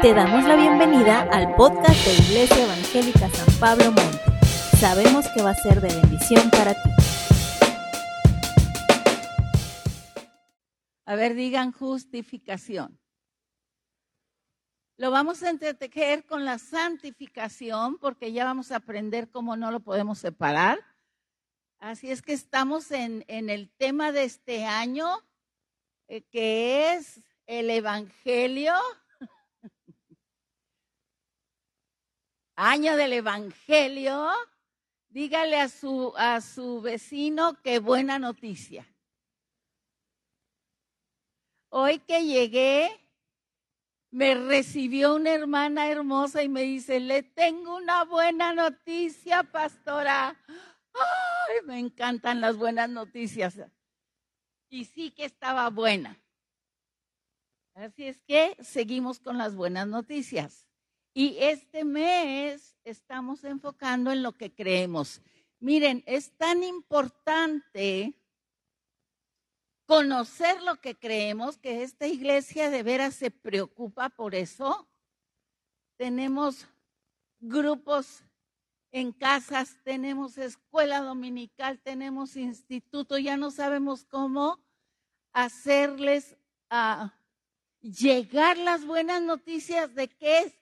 Te damos la bienvenida al podcast de Iglesia Evangélica San Pablo Monte. Sabemos que va a ser de bendición para ti. A ver, digan justificación. Lo vamos a entretejer con la santificación porque ya vamos a aprender cómo no lo podemos separar. Así es que estamos en, en el tema de este año, eh, que es el Evangelio. Año del Evangelio. Dígale a su, a su vecino qué buena noticia. Hoy que llegué, me recibió una hermana hermosa y me dice, le tengo una buena noticia, pastora. Ay, me encantan las buenas noticias. Y sí que estaba buena. Así es que seguimos con las buenas noticias. Y este mes estamos enfocando en lo que creemos. Miren, es tan importante conocer lo que creemos que esta iglesia de veras se preocupa por eso. Tenemos grupos en casas, tenemos escuela dominical, tenemos instituto, ya no sabemos cómo hacerles a llegar las buenas noticias de qué es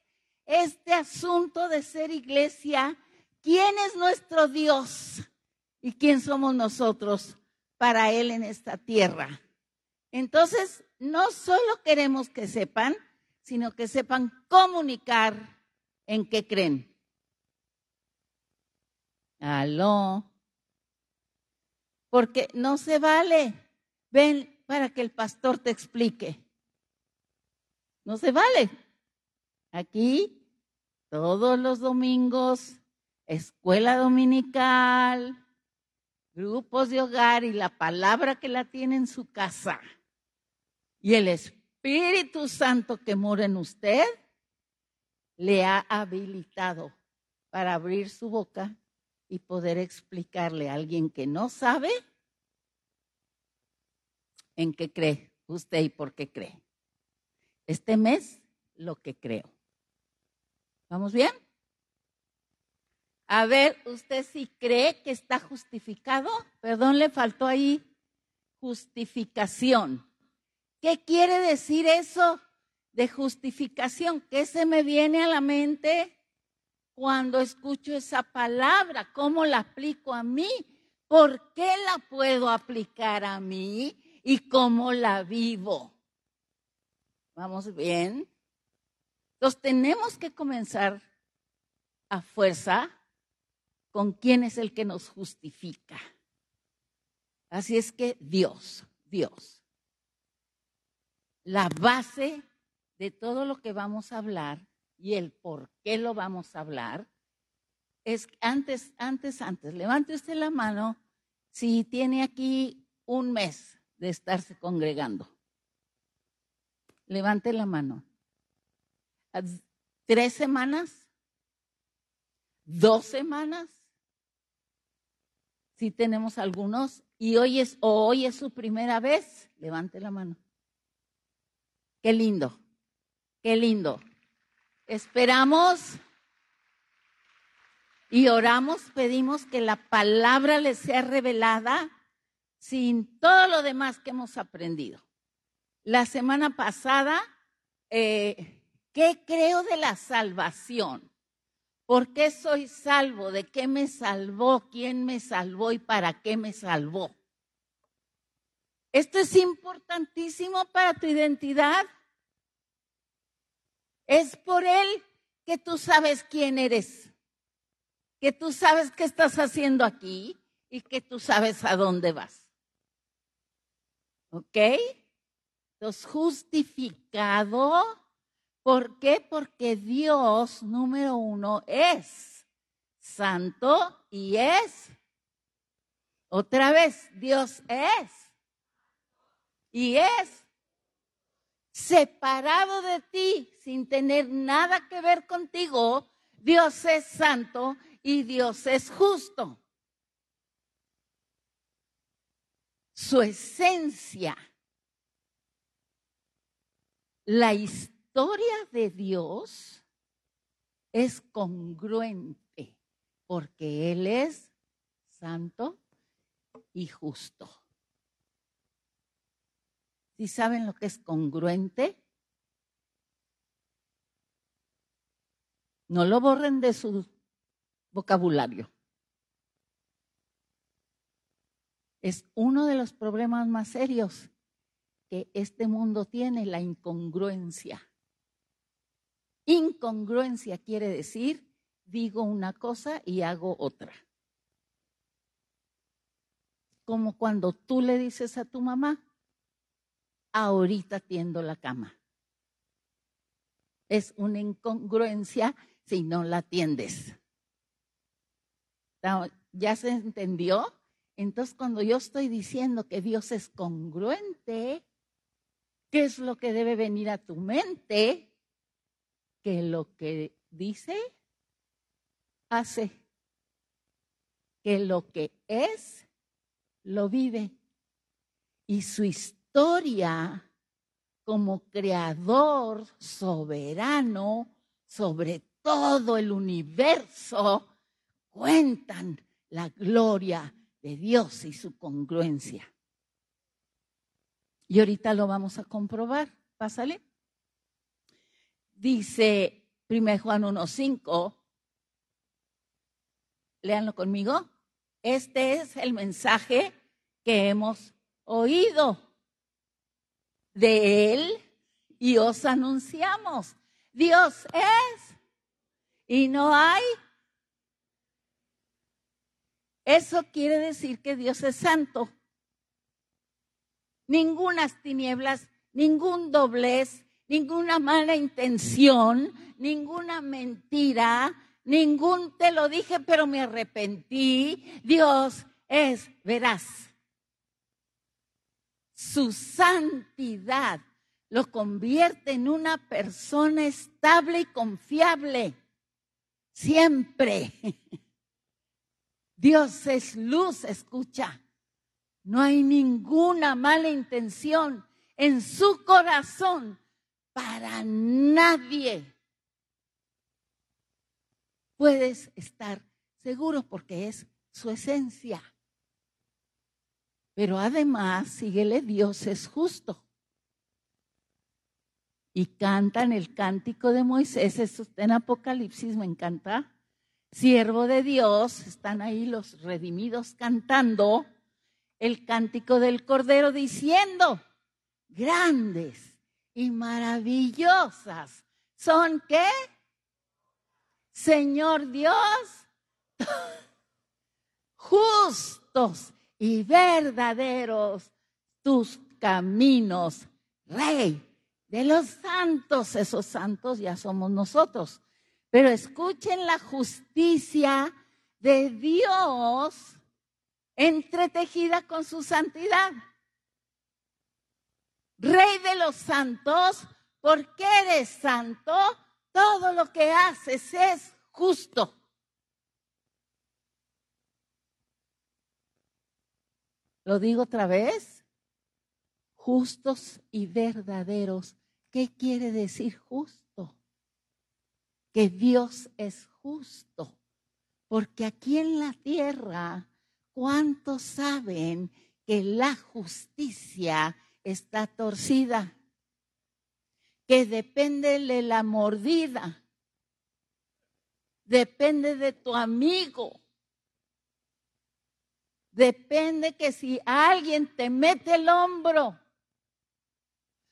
este asunto de ser iglesia, quién es nuestro Dios y quién somos nosotros para Él en esta tierra. Entonces, no solo queremos que sepan, sino que sepan comunicar en qué creen. Aló. Porque no se vale. Ven para que el pastor te explique. No se vale. Aquí, todos los domingos, escuela dominical, grupos de hogar y la palabra que la tiene en su casa. Y el Espíritu Santo que mora en usted le ha habilitado para abrir su boca y poder explicarle a alguien que no sabe en qué cree usted y por qué cree. Este mes, lo que creo. ¿Vamos bien? A ver, ¿usted sí cree que está justificado? Perdón, le faltó ahí justificación. ¿Qué quiere decir eso de justificación? ¿Qué se me viene a la mente cuando escucho esa palabra? ¿Cómo la aplico a mí? ¿Por qué la puedo aplicar a mí? ¿Y cómo la vivo? ¿Vamos bien? Entonces tenemos que comenzar a fuerza con quién es el que nos justifica. Así es que Dios, Dios. La base de todo lo que vamos a hablar y el por qué lo vamos a hablar es antes, antes, antes. Levante usted la mano si tiene aquí un mes de estarse congregando. Levante la mano tres semanas, dos semanas. Si tenemos algunos y hoy es hoy es su primera vez, levante la mano. Qué lindo, qué lindo. Esperamos y oramos, pedimos que la palabra les sea revelada sin todo lo demás que hemos aprendido. La semana pasada eh, ¿Qué creo de la salvación? ¿Por qué soy salvo? ¿De qué me salvó? ¿Quién me salvó y para qué me salvó? Esto es importantísimo para tu identidad. Es por Él que tú sabes quién eres, que tú sabes qué estás haciendo aquí y que tú sabes a dónde vas. ¿Ok? Entonces, justificado ¿Por qué? Porque Dios, número uno, es santo y es. Otra vez, Dios es. Y es separado de ti, sin tener nada que ver contigo. Dios es santo y Dios es justo. Su esencia, la historia historia de Dios es congruente porque Él es santo y justo. ¿Sí saben lo que es congruente? No lo borren de su vocabulario. Es uno de los problemas más serios que este mundo tiene, la incongruencia. Incongruencia quiere decir, digo una cosa y hago otra. Como cuando tú le dices a tu mamá, ahorita tiendo la cama. Es una incongruencia si no la atiendes. ¿Ya se entendió? Entonces, cuando yo estoy diciendo que Dios es congruente, ¿qué es lo que debe venir a tu mente? Que lo que dice, hace. Que lo que es, lo vive. Y su historia como creador soberano sobre todo el universo cuentan la gloria de Dios y su congruencia. Y ahorita lo vamos a comprobar. Pásale. Dice 1 Juan 1.5. Léanlo conmigo. Este es el mensaje que hemos oído de Él y os anunciamos. Dios es y no hay eso quiere decir que Dios es santo. Ningunas tinieblas, ningún doblez, ninguna mala intención, ninguna mentira, ningún te lo dije pero me arrepentí. Dios es veraz. Su santidad lo convierte en una persona estable y confiable. Siempre. Dios es luz, escucha. No hay ninguna mala intención en su corazón para nadie. Puedes estar seguro porque es su esencia. Pero además, síguele, Dios es justo. Y cantan el cántico de Moisés, eso está en Apocalipsis, me encanta siervo de Dios, están ahí los redimidos cantando el cántico del Cordero diciendo, grandes y maravillosas son qué? Señor Dios, justos y verdaderos tus caminos, Rey de los santos, esos santos ya somos nosotros. Pero escuchen la justicia de Dios entretejida con su santidad. Rey de los santos, porque eres santo, todo lo que haces es justo. Lo digo otra vez, justos y verdaderos. ¿Qué quiere decir justo? que Dios es justo. Porque aquí en la tierra, ¿cuántos saben que la justicia está torcida? Que depende de la mordida. Depende de tu amigo. Depende que si alguien te mete el hombro,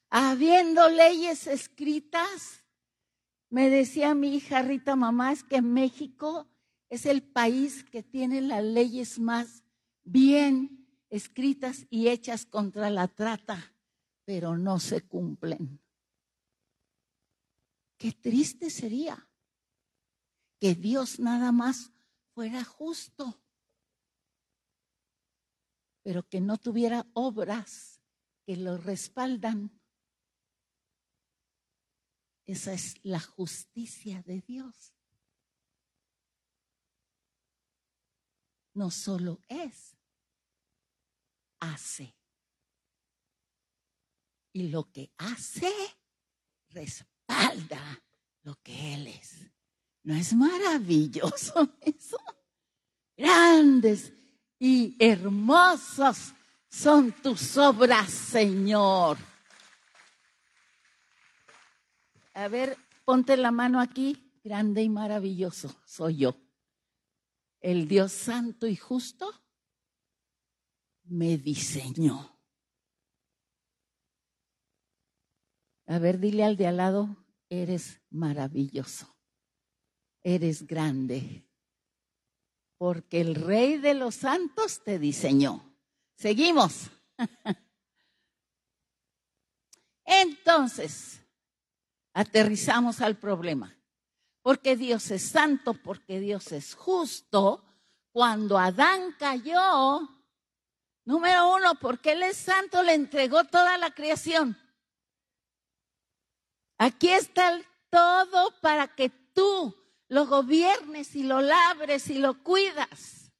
habiendo leyes escritas, me decía mi hija Rita, mamá, es que México es el país que tiene las leyes más bien escritas y hechas contra la trata, pero no se cumplen. Qué triste sería que Dios nada más fuera justo, pero que no tuviera obras que lo respaldan. Esa es la justicia de Dios. No solo es, hace. Y lo que hace, respalda lo que Él es. ¿No es maravilloso eso? Grandes y hermosas son tus obras, Señor. A ver, ponte la mano aquí. Grande y maravilloso soy yo. El Dios santo y justo me diseñó. A ver, dile al de al lado, eres maravilloso, eres grande, porque el Rey de los Santos te diseñó. Seguimos. Entonces, aterrizamos al problema. Porque Dios es santo, porque Dios es justo. Cuando Adán cayó, número uno, porque Él es santo, le entregó toda la creación. Aquí está todo para que tú lo gobiernes y lo labres y lo cuidas.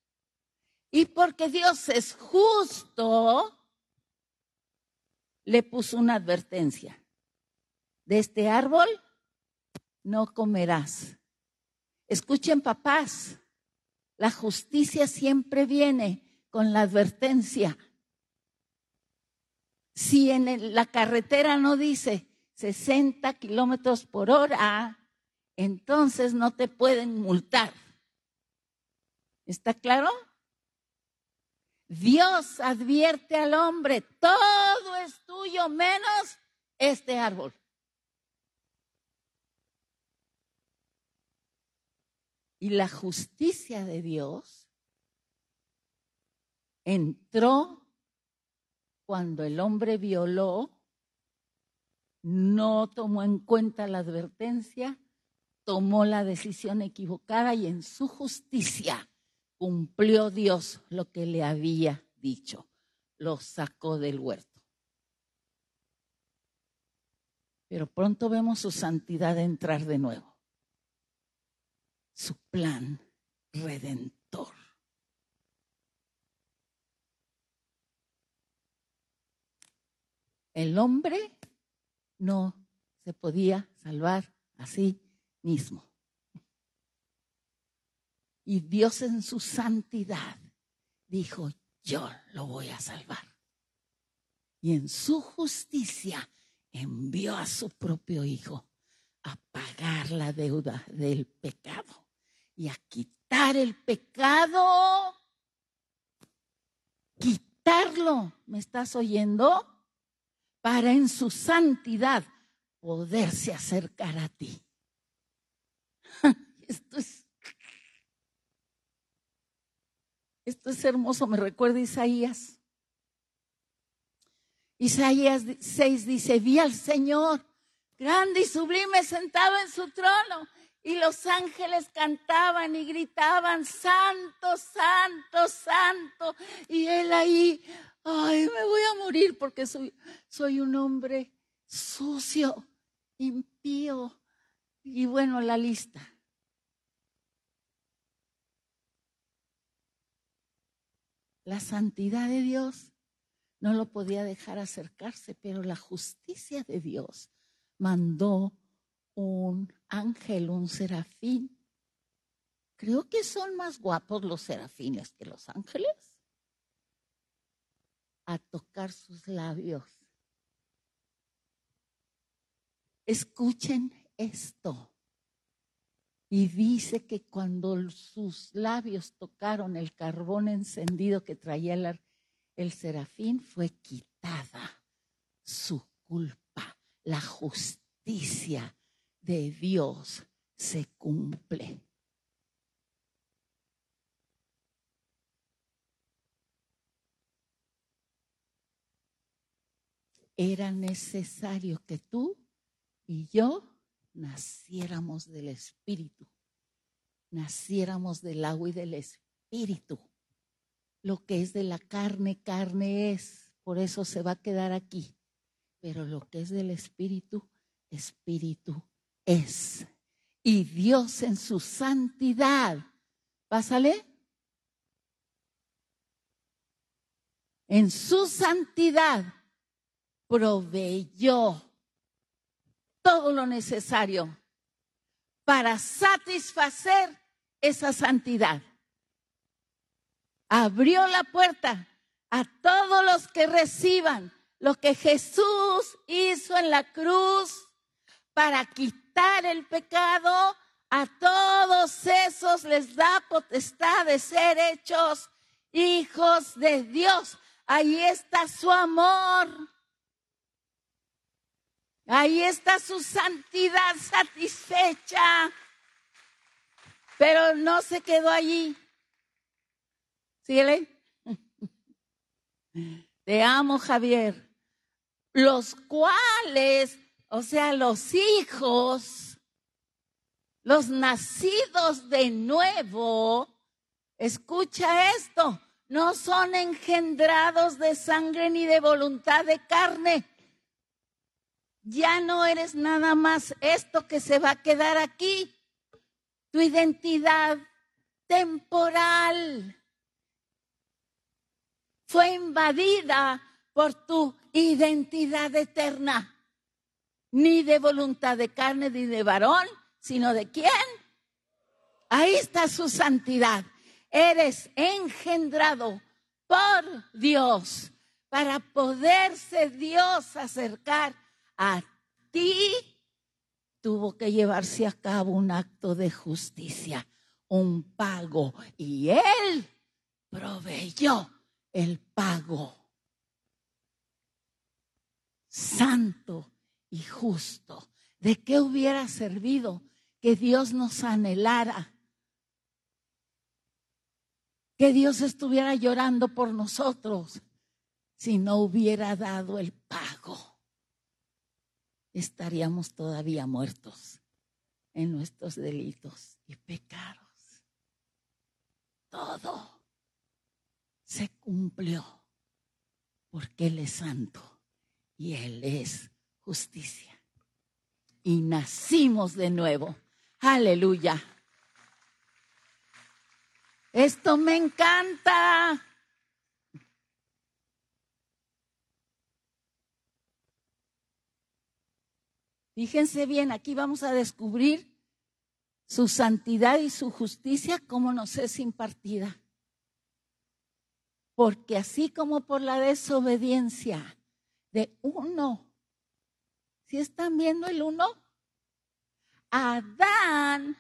Y porque Dios es justo, le puso una advertencia. De este árbol no comerás. Escuchen papás, la justicia siempre viene con la advertencia. Si en la carretera no dice 60 kilómetros por hora, entonces no te pueden multar. ¿Está claro? Dios advierte al hombre, todo es tuyo menos este árbol. Y la justicia de Dios entró cuando el hombre violó, no tomó en cuenta la advertencia, tomó la decisión equivocada y en su justicia cumplió Dios lo que le había dicho, lo sacó del huerto. Pero pronto vemos su santidad entrar de nuevo su plan redentor. El hombre no se podía salvar a sí mismo. Y Dios en su santidad dijo, yo lo voy a salvar. Y en su justicia envió a su propio Hijo a pagar la deuda del pecado y a quitar el pecado. Quitarlo, ¿me estás oyendo? Para en su santidad poderse acercar a ti. Esto es, hermoso, me recuerda Isaías. Isaías 6 dice, vi al Señor grande y sublime sentado en su trono y los ángeles cantaban y gritaban, santo, santo, santo. Y él ahí, ay, me voy a morir porque soy, soy un hombre sucio, impío. Y bueno, la lista. La santidad de Dios no lo podía dejar acercarse, pero la justicia de Dios mandó un ángel, un serafín. Creo que son más guapos los serafines que los ángeles. A tocar sus labios. Escuchen esto. Y dice que cuando sus labios tocaron el carbón encendido que traía el, el serafín, fue quitada su culpa, la justicia de Dios se cumple. Era necesario que tú y yo naciéramos del Espíritu, naciéramos del agua y del Espíritu. Lo que es de la carne, carne es, por eso se va a quedar aquí. Pero lo que es del Espíritu, Espíritu es. Y Dios en su santidad, pásale, en su santidad proveyó todo lo necesario para satisfacer esa santidad. Abrió la puerta a todos los que reciban lo que Jesús hizo en la cruz para quitar el pecado, a todos esos les da potestad de ser hechos hijos de Dios. Ahí está su amor. Ahí está su santidad satisfecha. Pero no se quedó allí. ¿Síguele? Te amo, Javier. Los cuales, o sea, los hijos, los nacidos de nuevo, escucha esto, no son engendrados de sangre ni de voluntad de carne. Ya no eres nada más esto que se va a quedar aquí. Tu identidad temporal fue invadida por tu identidad eterna. Ni de voluntad de carne ni de varón, sino de quién. Ahí está su santidad eres engendrado por Dios para poderse Dios acercar a ti, tuvo que llevarse a cabo un acto de justicia, un pago, y Él proveyó el pago. Santo y justo. ¿De qué hubiera servido que Dios nos anhelara? que Dios estuviera llorando por nosotros si no hubiera dado el pago. Estaríamos todavía muertos en nuestros delitos y pecados. Todo se cumplió porque Él es santo y Él es justicia. Y nacimos de nuevo. Aleluya. Esto me encanta. Fíjense bien, aquí vamos a descubrir su santidad y su justicia como nos es impartida. Porque así como por la desobediencia de uno, si están viendo el uno? Adán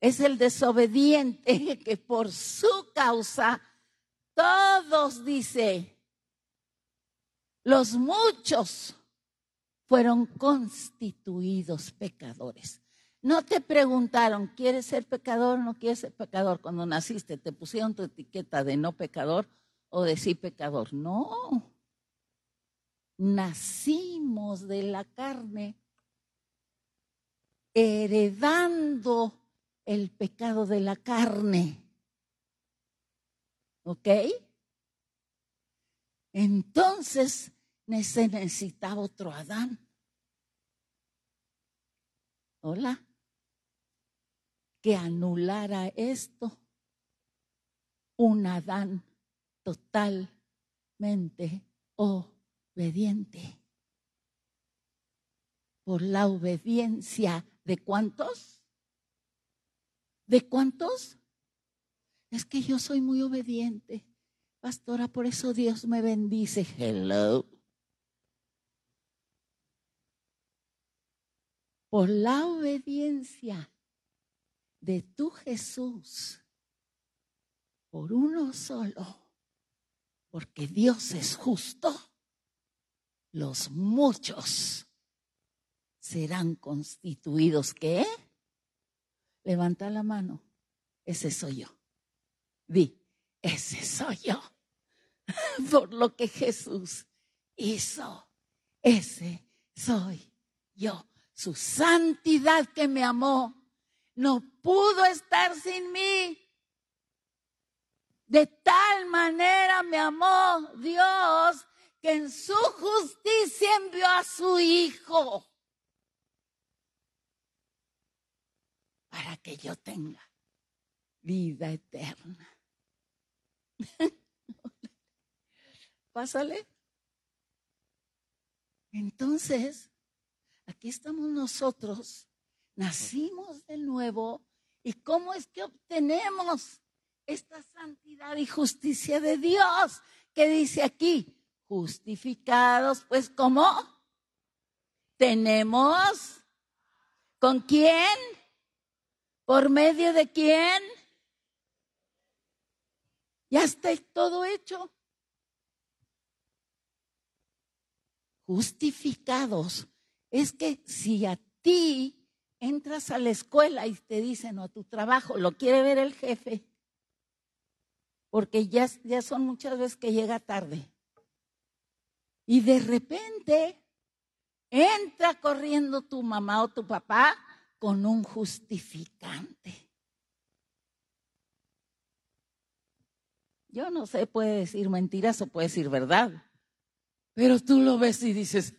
es el desobediente que por su causa todos, dice, los muchos fueron constituidos pecadores. No te preguntaron, ¿quieres ser pecador o no quieres ser pecador? Cuando naciste, te pusieron tu etiqueta de no pecador o de sí pecador. No. Nacimos de la carne heredando el pecado de la carne. ¿Ok? Entonces se necesitaba otro Adán. Hola. Que anulara esto. Un Adán totalmente obediente. Por la obediencia de cuántos? ¿De cuántos? Es que yo soy muy obediente. Pastora, por eso Dios me bendice. Hello. Por la obediencia de tu Jesús, por uno solo, porque Dios es justo, los muchos serán constituidos, ¿qué? Levanta la mano. Ese soy yo. Di, ese soy yo. Por lo que Jesús hizo. Ese soy yo. Su santidad que me amó no pudo estar sin mí. De tal manera me amó Dios que en su justicia envió a su Hijo para que yo tenga vida eterna. Pásale. Entonces, aquí estamos nosotros, nacimos de nuevo. ¿Y cómo es que obtenemos esta santidad y justicia de Dios? Que dice aquí, justificados, pues ¿cómo? Tenemos, ¿con quién? ¿Por medio de quién? Ya está todo hecho. Justificados. Es que si a ti entras a la escuela y te dicen o a tu trabajo, lo quiere ver el jefe, porque ya, ya son muchas veces que llega tarde. Y de repente entra corriendo tu mamá o tu papá con un justificante. Yo no sé, puede decir mentiras o puede decir verdad, pero tú lo ves y dices,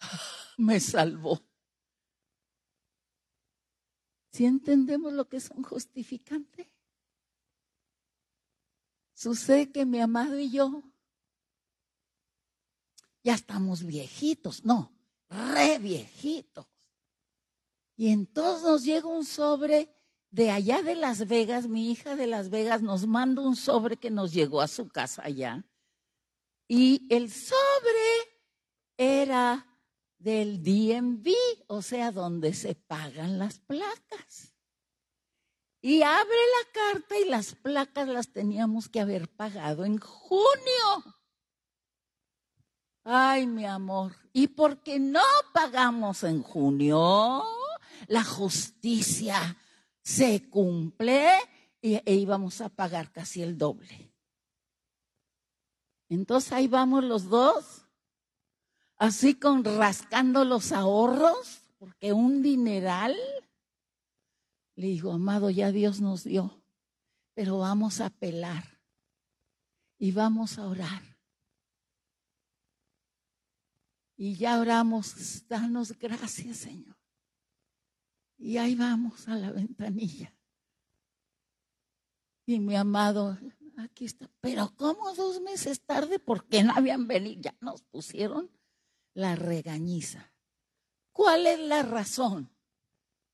ah, me salvó. ¿Si entendemos lo que es un justificante? Sucede que mi amado y yo ya estamos viejitos, no, re viejitos. Y entonces nos llega un sobre de allá de Las Vegas, mi hija de Las Vegas nos manda un sobre que nos llegó a su casa allá. Y el sobre era del DMV, o sea, donde se pagan las placas. Y abre la carta y las placas las teníamos que haber pagado en junio. Ay, mi amor, ¿y por qué no pagamos en junio? La justicia se cumple e, íbamos a pagar casi el doble. Entonces ahí vamos los dos, así con rascando los ahorros, porque un dineral, le digo, amado, ya Dios nos dio, pero vamos a pelar y vamos a orar y ya oramos, danos gracias, Señor. Y ahí vamos a la ventanilla. Y mi amado, aquí está. Pero ¿cómo dos meses tarde? ¿Por qué no habían venido? Ya nos pusieron la regañiza. ¿Cuál es la razón?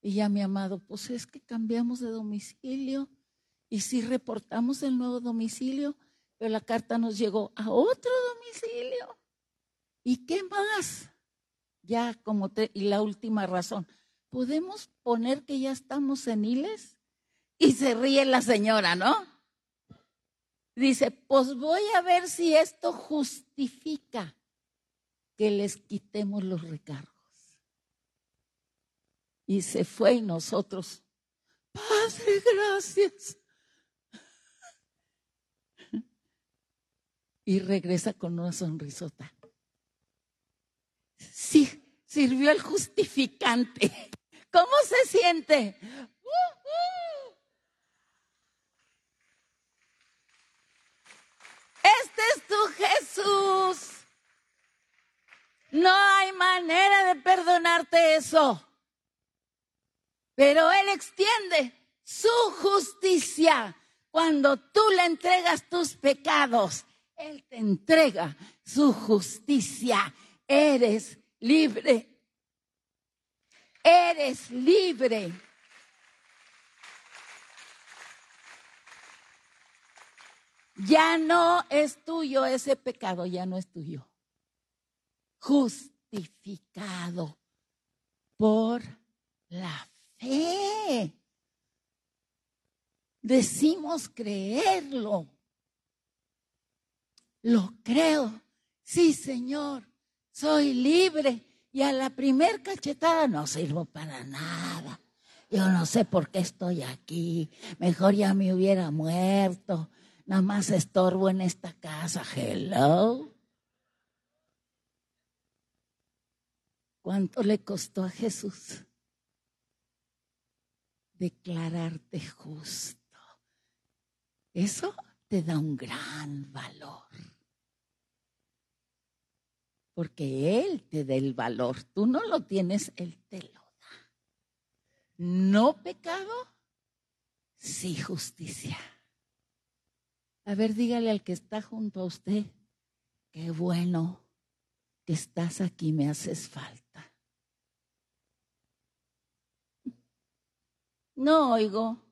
Y ya mi amado, pues es que cambiamos de domicilio y sí reportamos el nuevo domicilio, pero la carta nos llegó a otro domicilio. ¿Y qué más? Ya como te, y la última razón, ¿podemos poner que ya estamos seniles? Y se ríe la señora, ¿no? Dice, pues voy a ver si esto justifica que les quitemos los recargos. Y se fue y nosotros, Padre, gracias. Y regresa con una sonrisota sí, sirvió el justificante. ¿Cómo se siente? Este es tu Jesús. No hay manera de perdonarte eso. Pero Él extiende su justicia cuando tú le entregas tus pecados. Él te entrega su justicia Eres libre. Eres libre. Ya no es tuyo ese pecado, ya no es tuyo. Justificado por la fe. Decimos creerlo. Lo creo. Sí, Señor soy libre. Y a la primer cachetada no sirvo para nada. Yo no sé por qué estoy aquí. Mejor ya me hubiera muerto. Nada más estorbo en esta casa. Hello. ¿Cuánto le costó a Jesús declararte justo? Eso te da un gran valor porque Él te da el valor. Tú no lo tienes, Él te lo da. No pecado, sí justicia. A ver, dígale al que está junto a usted, qué bueno que estás aquí, me haces falta. No oigo.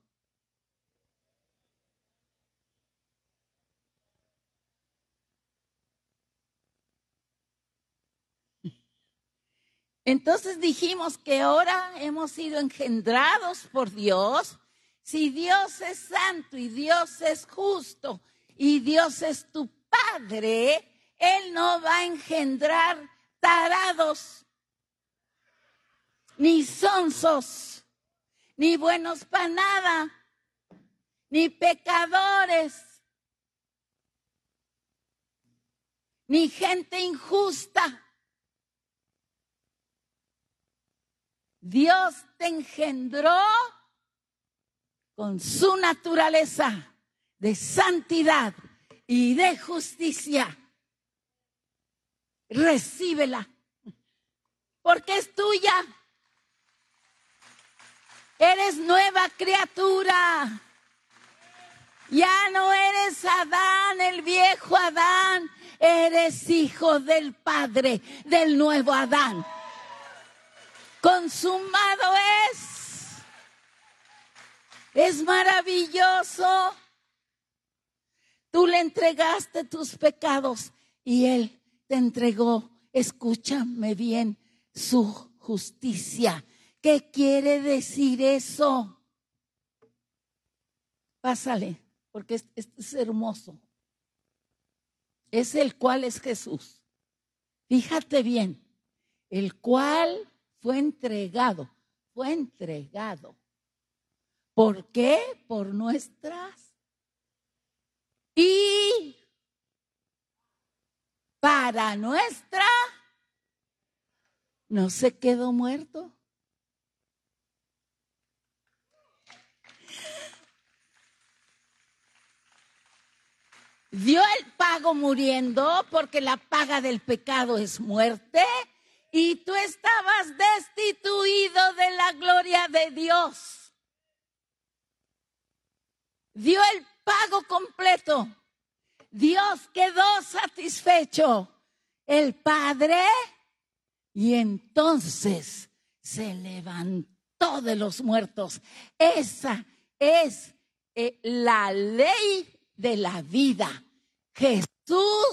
Entonces dijimos que ahora hemos sido engendrados por Dios. Si Dios es santo y Dios es justo y Dios es tu Padre, Él no va a engendrar tarados, ni sonsos, ni buenos para nada, ni pecadores, ni gente injusta. Dios te engendró con su naturaleza de santidad y de justicia. Recíbela, porque es tuya. Eres nueva criatura. Ya no eres Adán, el viejo Adán. Eres hijo del Padre, del nuevo Adán consumado es. Es maravilloso. Tú le entregaste tus pecados y Él te entregó, escúchame bien, su justicia. ¿Qué quiere decir eso? Pásale, porque este es hermoso. Es el cual es Jesús. Fíjate bien, el cual fue entregado, fue entregado. ¿Por qué? Por nuestras. Y para nuestra, no se quedó muerto. Dio el pago muriendo porque la paga del pecado es muerte y tú estabas destituido de la gloria de Dios. Dio el pago completo. Dios quedó satisfecho. El Padre y entonces se levantó de los muertos. Esa es eh, la ley de la vida. Jesús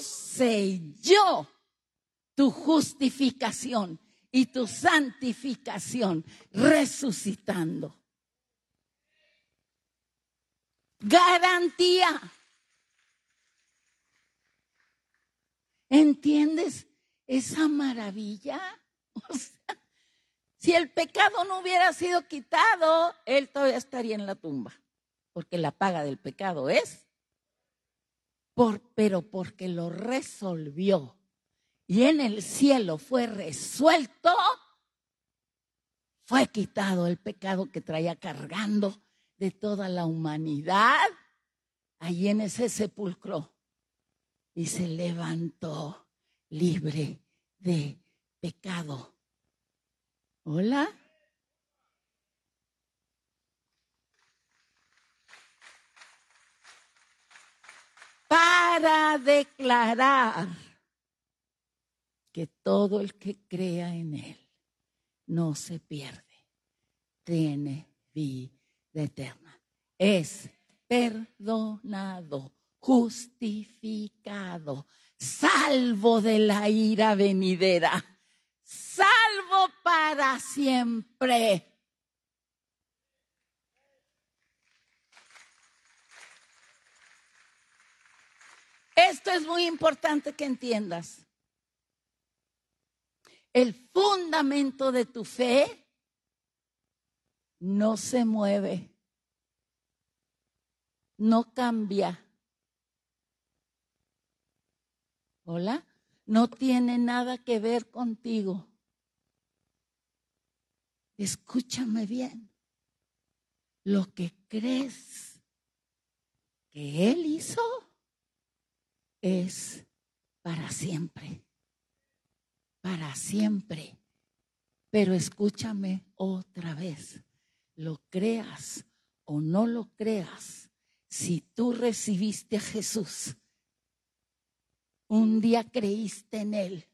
selló tu justificación y tu santificación resucitando. Garantía. ¿Entiendes esa maravilla? si el pecado no hubiera sido quitado, él todavía estaría en la tumba, porque la paga del pecado es, por, pero porque lo resolvió y en el cielo fue resuelto, fue quitado el pecado que traía cargando de toda la humanidad allí en ese sepulcro y se levantó libre de pecado. Hola. Para declarar que todo el que crea en Él no se pierde, tiene vida eterna. Es perdonado, justificado, salvo de la ira venidera, salvo para siempre. Esto es muy importante que entiendas el fundamento de tu fe no se mueve, no cambia. Hola, no tiene nada que ver contigo. Escúchame bien. Lo que crees que Él hizo es para siempre para siempre. Pero escúchame otra vez, lo creas o no lo creas, si tú recibiste a Jesús, un día creíste en Él,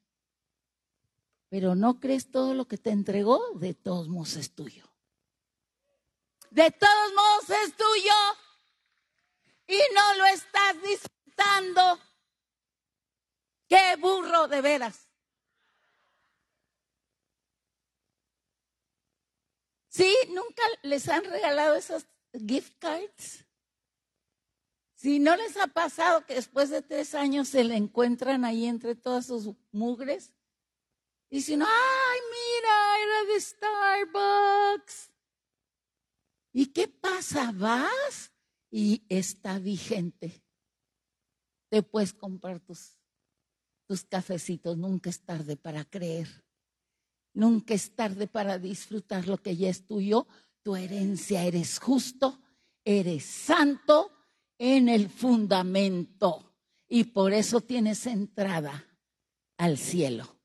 pero no crees todo lo que te entregó, de todos modos es tuyo. De todos modos es tuyo y no lo estás disfrutando. Qué burro de veras. Sí, nunca les han regalado esos gift cards. Si no les ha pasado que después de tres años se le encuentran ahí entre todas sus mugres, y dicen, ay, mira, era de Starbucks. ¿Y qué pasa? Vas y está vigente. Te puedes comprar tus cafecitos. Nunca es tarde para creer. Nunca es tarde para disfrutar lo que ya es tuyo. Tu herencia, eres justo, eres santo en el fundamento. Y por eso tienes entrada al cielo.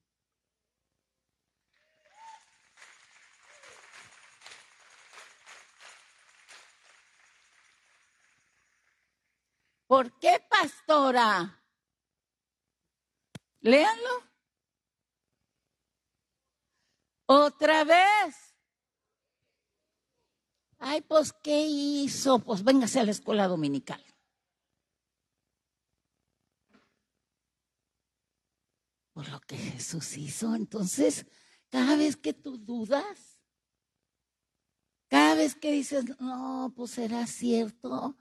¿Por qué, pastora? Léanlo. Otra vez. Ay, pues, ¿qué hizo? Pues véngase a la escuela dominical. Por lo que Jesús hizo. Entonces, cada vez que tú dudas, cada vez que dices, no, pues será cierto,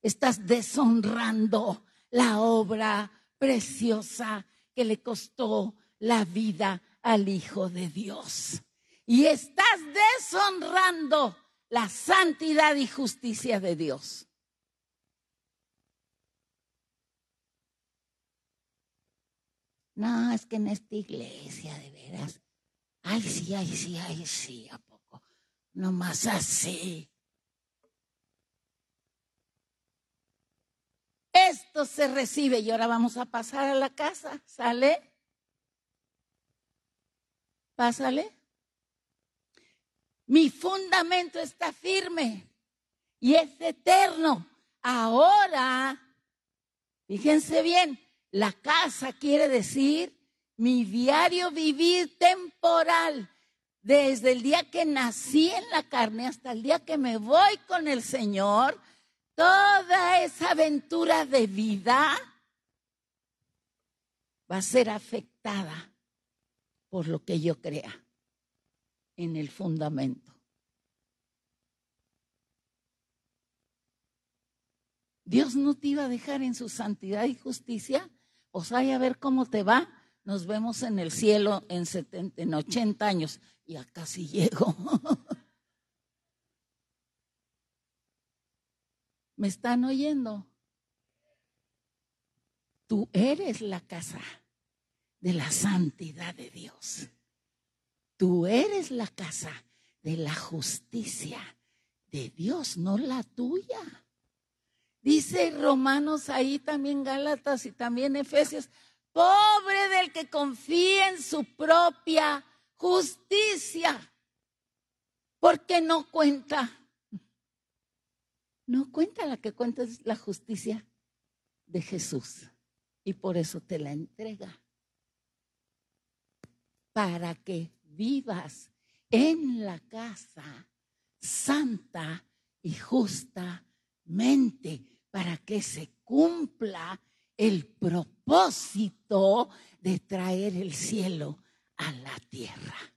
estás deshonrando la obra preciosa que le costó la vida al Hijo de Dios. Y estás deshonrando la santidad y justicia de Dios. No, es que en esta iglesia, de veras. Ay, sí, ay, sí, ay, sí, ¿a poco? No más así. Esto se recibe y ahora vamos a pasar a la casa. ¿Sale? Pásale. Mi fundamento está firme y es eterno. Ahora, fíjense bien, la casa quiere decir mi diario vivir temporal. Desde el día que nací en la carne hasta el día que me voy con el Señor, toda esa aventura de vida va a ser afectada por lo que yo crea en el fundamento. Dios no te iba a dejar en su santidad y justicia. O sea, a ver cómo te va. Nos vemos en el cielo en, 70, en 80 años. Y acá sí llego. ¿Me están oyendo? Tú eres la casa de la santidad de Dios. Tú eres la casa de la justicia de Dios, no la tuya. Dice Romanos ahí también Gálatas y también Efesios, pobre del que confía en su propia justicia, porque no cuenta no cuenta la que cuenta es la justicia de Jesús. Y por eso te la entrega. Para que vivas en la casa santa y justamente, para que se cumpla el propósito de traer el cielo a la tierra.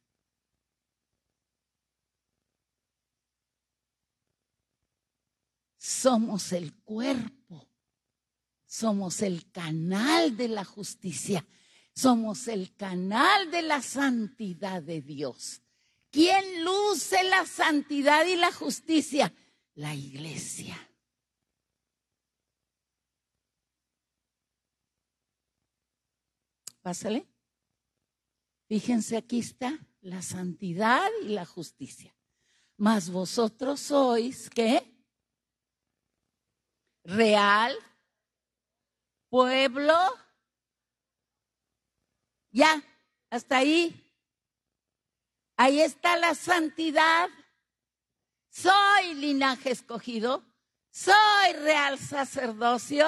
somos el cuerpo, somos el canal de la justicia, somos el canal de la santidad de Dios. ¿Quién luce la santidad y la justicia? La iglesia. Pásale. Fíjense, aquí está la santidad y la justicia. Mas vosotros sois, ¿qué? real, pueblo. Ya, hasta ahí. Ahí está la santidad. Soy linaje escogido. Soy real sacerdocio.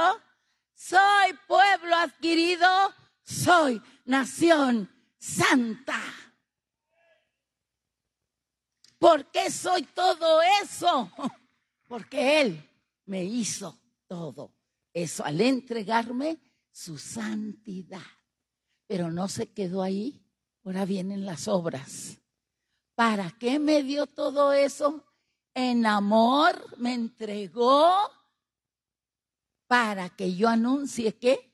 Soy pueblo adquirido. Soy nación santa. ¿Por qué soy todo eso? Porque Él me hizo todo eso al entregarme su santidad. Pero no se quedó ahí. Ahora vienen las obras. ¿Para qué me dio todo eso? En amor me entregó para que yo anuncie qué?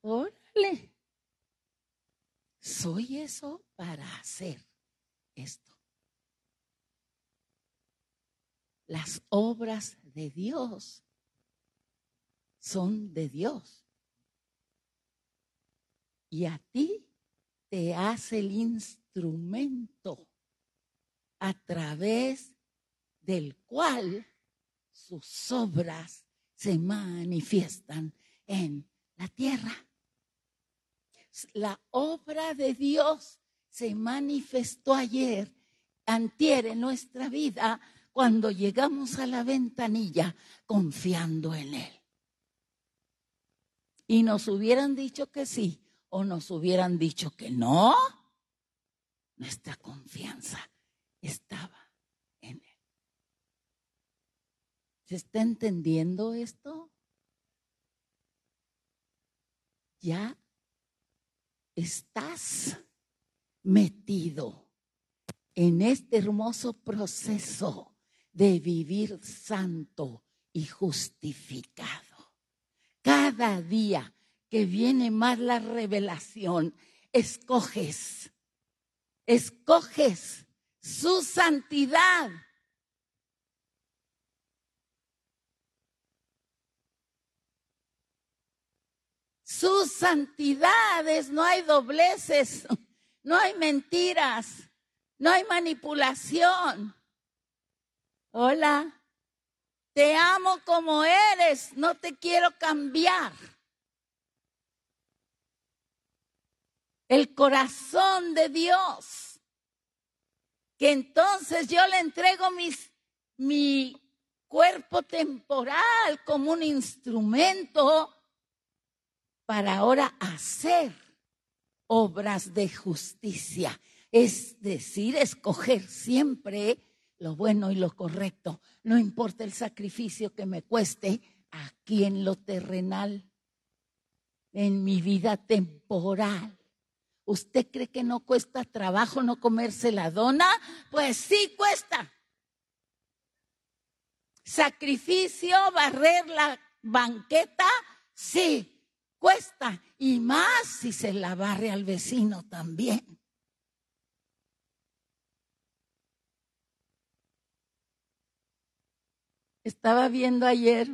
Órale. Soy eso para hacer esto. Las obras de Dios son de Dios. Y a ti te hace el instrumento a través del cual sus obras se manifiestan en la tierra. La obra de Dios se manifestó ayer, antier en nuestra vida, cuando llegamos a la ventanilla confiando en Él. Y nos hubieran dicho que sí o nos hubieran dicho que no, nuestra confianza estaba en Él. ¿Se está entendiendo esto? Ya estás metido en este hermoso proceso de vivir santo y justificado. Cada día que viene más la revelación, escoges, escoges su santidad. Sus santidades, no hay dobleces, no hay mentiras, no hay manipulación. Hola, te amo como eres, no te quiero cambiar. El corazón de Dios, que entonces yo le entrego mi cuerpo temporal como un instrumento para ahora hacer obras de justicia. Es decir, escoger siempre lo bueno y lo correcto. No importa el sacrificio que me cueste aquí en lo terrenal, en mi vida temporal. ¿Usted cree que no cuesta trabajo no comerse la dona? Pues sí cuesta. Sacrificio, barrer la banqueta, sí, cuesta. Y más si se la barre al vecino también. Estaba viendo ayer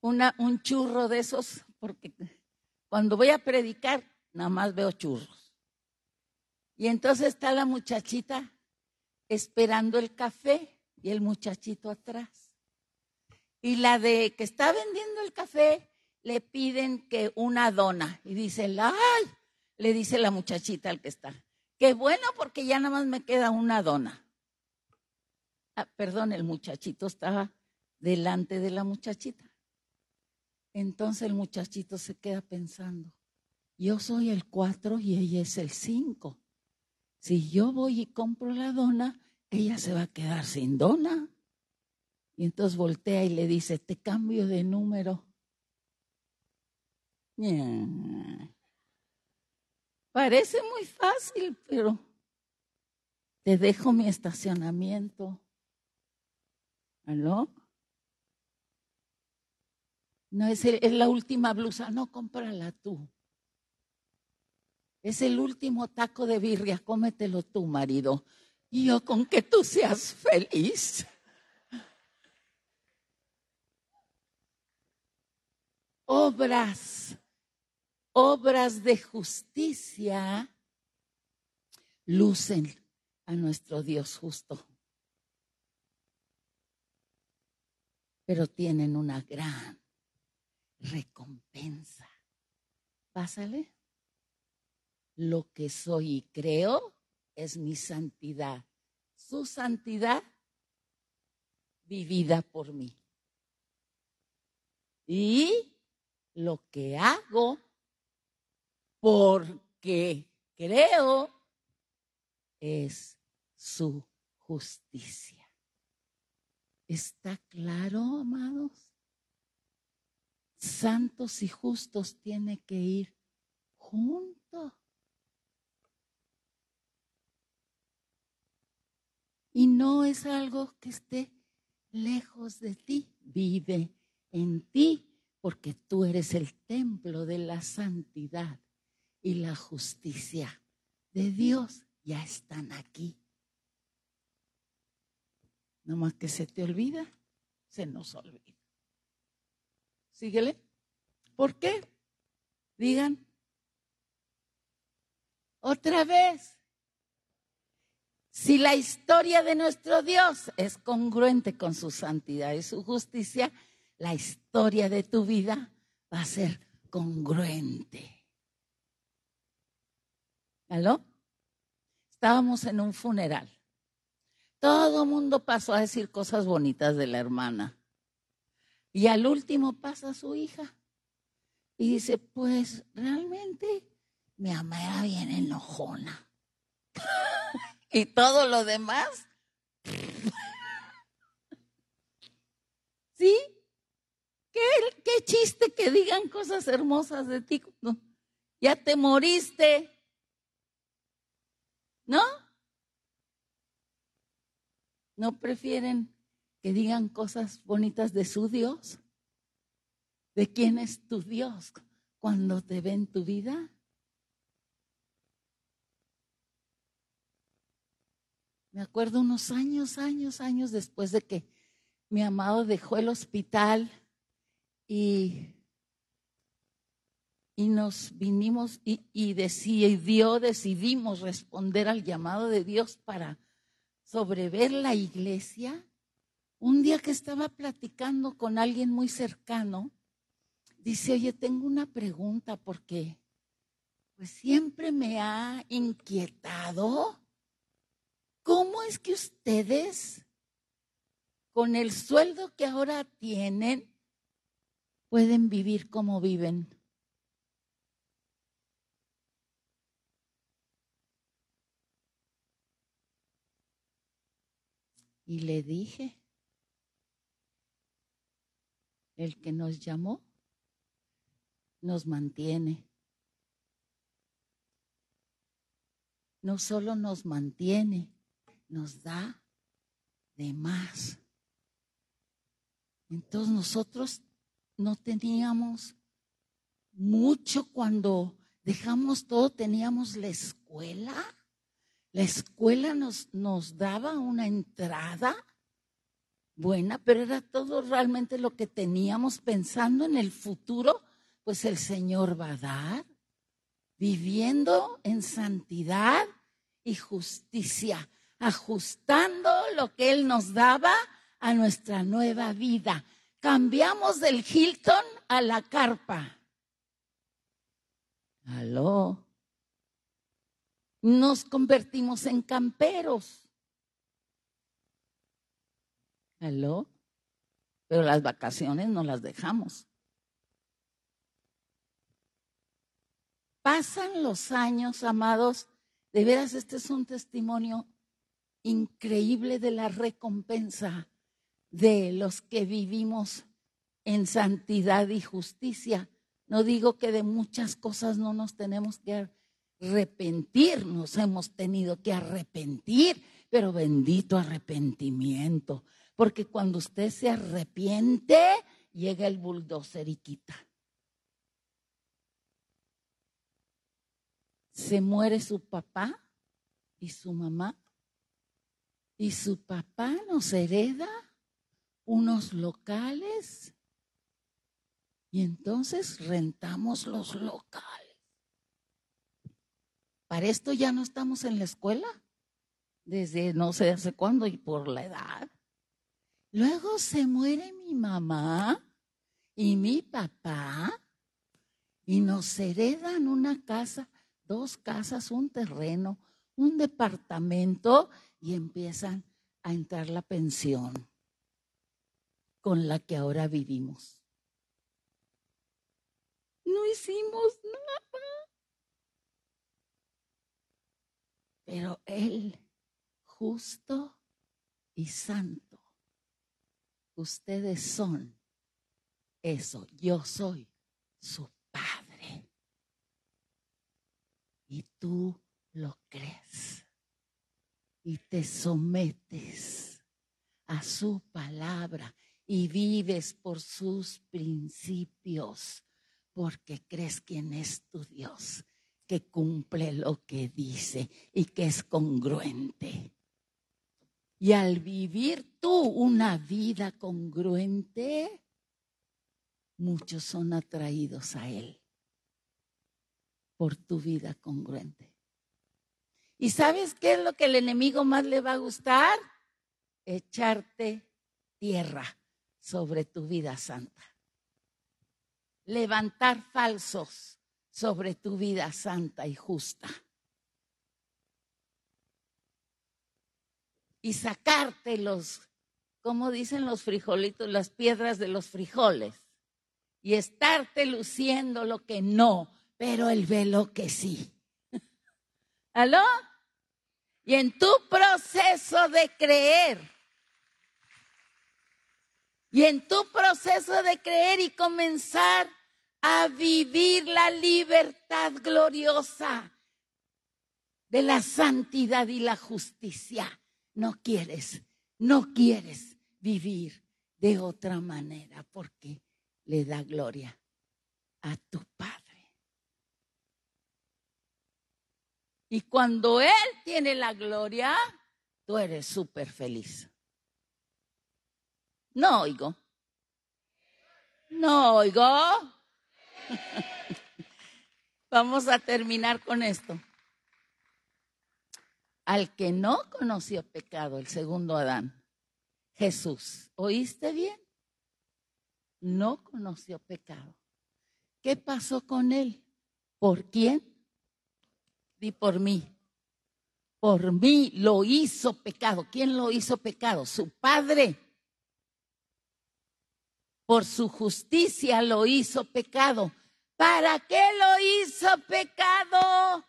un churro de esos, porque cuando voy a predicar, nada más veo churros. Y entonces está la muchachita esperando el café y el muchachito atrás. Y la de que está vendiendo el café le piden que una dona. Y dice, ay, le dice la muchachita al que está, qué bueno porque ya nada más me queda una dona. Ah, perdón, el muchachito estaba delante de la muchachita. Entonces el muchachito se queda pensando, yo soy el cuatro y ella es el cinco. Si yo voy y compro la dona, ella se va a quedar sin dona. Y entonces voltea y le dice, te cambio de número. Parece muy fácil, pero te dejo mi estacionamiento. ¿Aló? No es, es la última blusa, no cómprala tú. Es el último taco de birria, cómetelo tú, marido. Y yo con que tú seas feliz. Obras obras de justicia lucen a nuestro Dios justo. Pero tienen una gran recompensa. Pásale. Lo que soy y creo es mi santidad. Su santidad vivida por mí. Y lo que hago porque creo es su justicia. ¿Está claro, amados? Santos y justos tiene que ir juntos. Y no es algo que esté lejos de ti, vive en ti, porque tú eres el templo de la santidad y la justicia de Dios. Ya están aquí. No más que se te olvida, se nos olvida. Síguele. ¿Por qué? Digan. Otra vez. Si la historia de nuestro Dios es congruente con su santidad y su justicia, la historia de tu vida va a ser congruente. ¿Aló? Estábamos en un funeral. Todo mundo pasó a decir cosas bonitas de la hermana. Y al último pasa su hija. Y dice, pues realmente mi mamá era bien enojona. y todo lo demás. ¿Sí? ¿Qué, ¿Qué, chiste que digan cosas hermosas de ti. Ya te moriste. ¿No? ¿No prefieren que digan cosas bonitas de su Dios? ¿De quién es tu Dios cuando te ven tu vida? Me acuerdo unos años, años, años después de que mi amado dejó el hospital y, y nos vinimos y, y decidió, decidimos responder al llamado de Dios para sobrever la iglesia. Un día que estaba platicando con alguien muy cercano, dice, oye, tengo una pregunta porque pues siempre me ha inquietado. ¿Cómo es que ustedes, con el sueldo que ahora tienen, pueden vivir como viven. Y le dije, el que nos llamó nos mantiene. No solo nos mantiene, nos da de más. Entonces nosotros no teníamos mucho cuando dejamos todo, teníamos la escuela. La escuela nos, nos daba una entrada buena, pero era todo realmente lo que teníamos pensando en el futuro, pues el Señor va a dar, viviendo en santidad y justicia, ajustando lo que Él nos daba a nuestra nueva vida cambiamos del Hilton a la carpa. Aló. Nos convertimos en camperos. Aló. Pero las vacaciones no las dejamos. Pasan los años, amados. De veras, este es un testimonio increíble de la recompensa de los que vivimos en santidad y justicia. No digo que de muchas cosas no nos tenemos que arrepentir, nos hemos tenido que arrepentir, pero bendito arrepentimiento, porque cuando usted se arrepiente, llega el bulldozer y quita. Se muere su papá y su mamá, y su papá nos hereda unos locales y entonces rentamos los locales. Para esto ya no estamos en la escuela, desde no sé hace cuándo y por la edad. Luego se muere mi mamá y mi papá y nos heredan una casa, dos casas, un terreno, un departamento y empiezan a entrar la pensión con la que ahora vivimos. No hicimos nada. Pero Él, justo y santo, ustedes son eso, yo soy su Padre. Y tú lo crees. Y te sometes a su palabra y vives por sus principios porque crees quién es tu Dios, que cumple lo que dice y que es congruente. Y al vivir tú una vida congruente, muchos son atraídos a Él por tu vida congruente. ¿Y sabes qué es lo que el enemigo más le va a gustar? Echarte tierra sobre tu vida santa. Levantar falsos sobre tu vida santa y justa. Y sacarte los, como dicen los frijolitos, las piedras de los frijoles. Y estarte luciendo lo que no, pero él ve lo que sí. ¿Aló? Y en tu proceso de creer, y en tu proceso de creer y comenzar a vivir la libertad gloriosa de la santidad y la justicia, no quieres, no quieres vivir de otra manera porque le da gloria a tu Padre. Y cuando Él tiene la gloria, tú eres súper feliz. No oigo. No oigo. Vamos a terminar con esto. Al que no conoció pecado, el segundo Adán, Jesús, ¿oíste bien? No conoció pecado. ¿Qué pasó con él? ¿Por quién? Di por mí. Por mí lo hizo pecado. ¿Quién lo hizo pecado? Su padre. Por su justicia lo hizo pecado. ¿Para qué lo hizo pecado?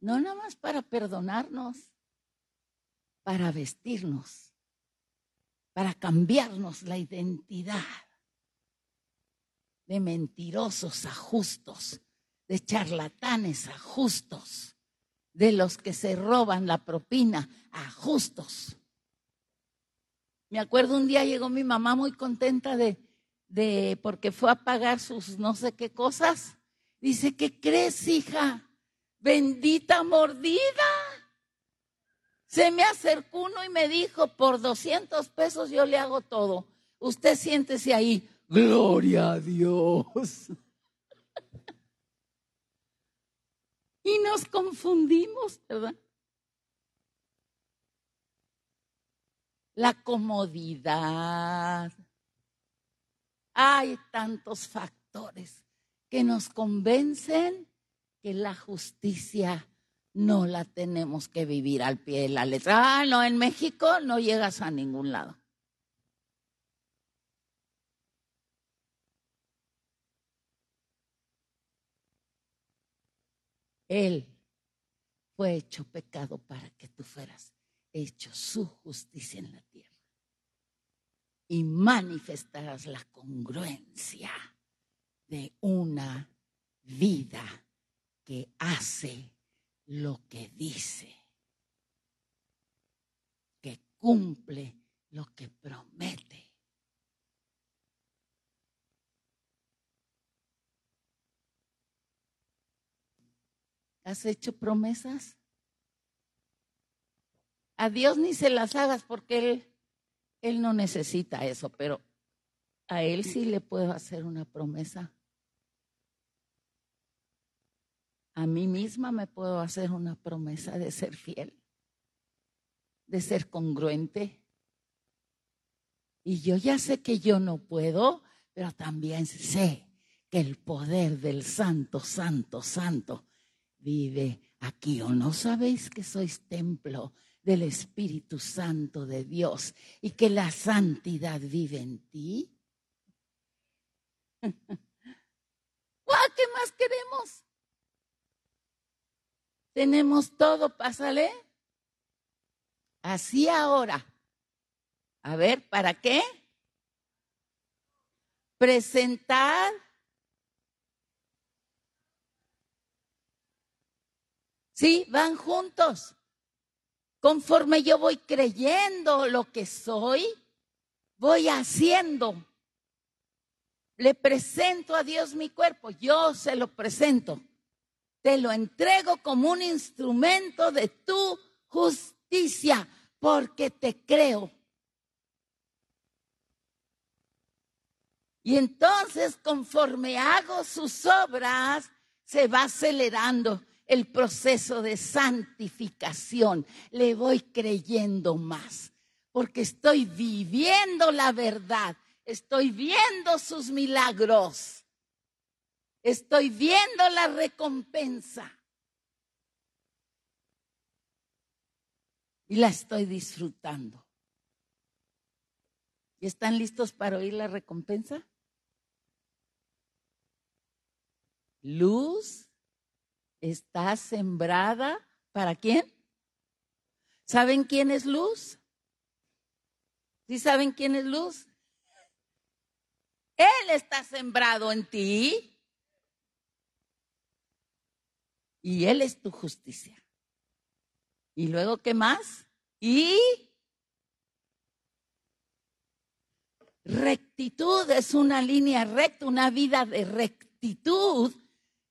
No nada más para perdonarnos, para vestirnos para cambiarnos la identidad de mentirosos a justos, de charlatanes a justos, de los que se roban la propina a justos. Me acuerdo un día llegó mi mamá muy contenta de, de porque fue a pagar sus no sé qué cosas. Dice, ¿qué crees, hija? Bendita mordida. Se me acercó uno y me dijo, por 200 pesos yo le hago todo. Usted siéntese ahí. Gloria a Dios. y nos confundimos, ¿verdad? La comodidad. Hay tantos factores que nos convencen que la justicia no la tenemos que vivir al pie de la letra. Ah, no, en México no llegas a ningún lado. Él fue hecho pecado para que tú fueras hecho su justicia en la tierra y manifestarás la congruencia de una vida que hace lo que dice, que cumple lo que promete. ¿Has hecho promesas? A Dios ni se las hagas porque Él, Él no necesita eso, pero a Él sí le puedo hacer una promesa. a mí misma me puedo hacer una promesa de ser fiel, de ser congruente. Y yo ya sé que yo no puedo, pero también sé que el poder del Santo, Santo, Santo vive aquí. ¿O no sabéis que sois templo del Espíritu Santo de Dios y que la santidad vive en ti? ¿Qué más queremos? Tenemos todo, pásale. Así ahora. A ver, ¿para qué? Presentar Sí, van juntos. Conforme yo voy creyendo lo que soy, voy haciendo. Le presento a Dios mi cuerpo, yo se lo presento. Te lo entrego como un instrumento de tu justicia, porque te creo. Y entonces, conforme hago sus obras, se va acelerando el proceso de santificación. Le voy creyendo más, porque estoy viviendo la verdad, estoy viendo sus milagros, estoy viendo la recompensa. Y la estoy disfrutando. ¿Y están listos para oír la recompensa? Luz está sembrada para quién? ¿Saben quién es luz? ¿Sí saben quién es luz? Él está sembrado en ti y Él es tu justicia. ¿Y luego qué más? Y rectitud es una línea recta, una vida de rectitud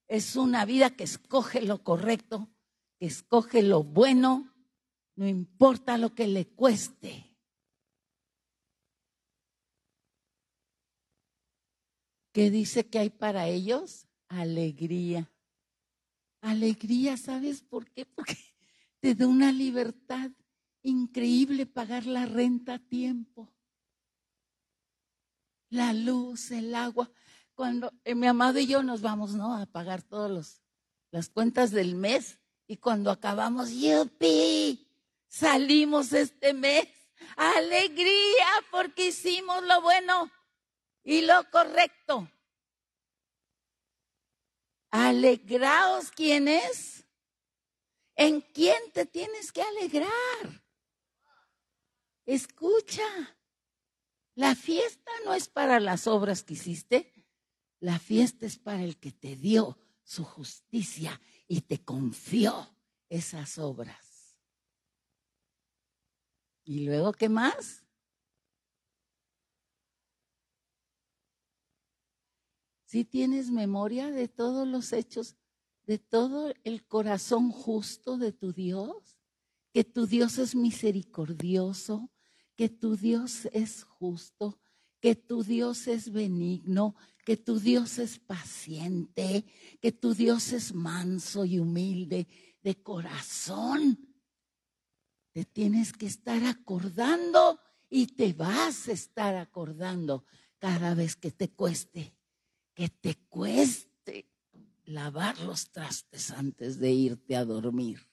es una vida que escoge lo correcto, que escoge lo bueno, no importa lo que le cueste. ¿Qué dice que hay para ellos? Alegría. Alegría, ¿sabes por qué? Porque te da una libertad increíble pagar la renta a tiempo. La luz, el agua cuando eh, mi amado y yo nos vamos, ¿no? A pagar todas las cuentas del mes y cuando acabamos, ¡yupi! Salimos este mes. Alegría porque hicimos lo bueno y lo correcto. Alegraos, ¿quién es? ¿En quién te tienes que alegrar? Escucha, la fiesta no es para las obras que hiciste, la fiesta es para el que te dio su justicia y te confió esas obras. ¿Y luego qué más? Si tienes memoria de todos los hechos, de todo el corazón justo de tu Dios, que tu Dios es misericordioso, que tu Dios es justo, que tu Dios es benigno, que tu Dios es paciente, que tu Dios es manso y humilde de corazón. Te tienes que estar acordando y te vas a estar acordando cada vez que te cueste, que te cueste lavar los trastes antes de irte a dormir.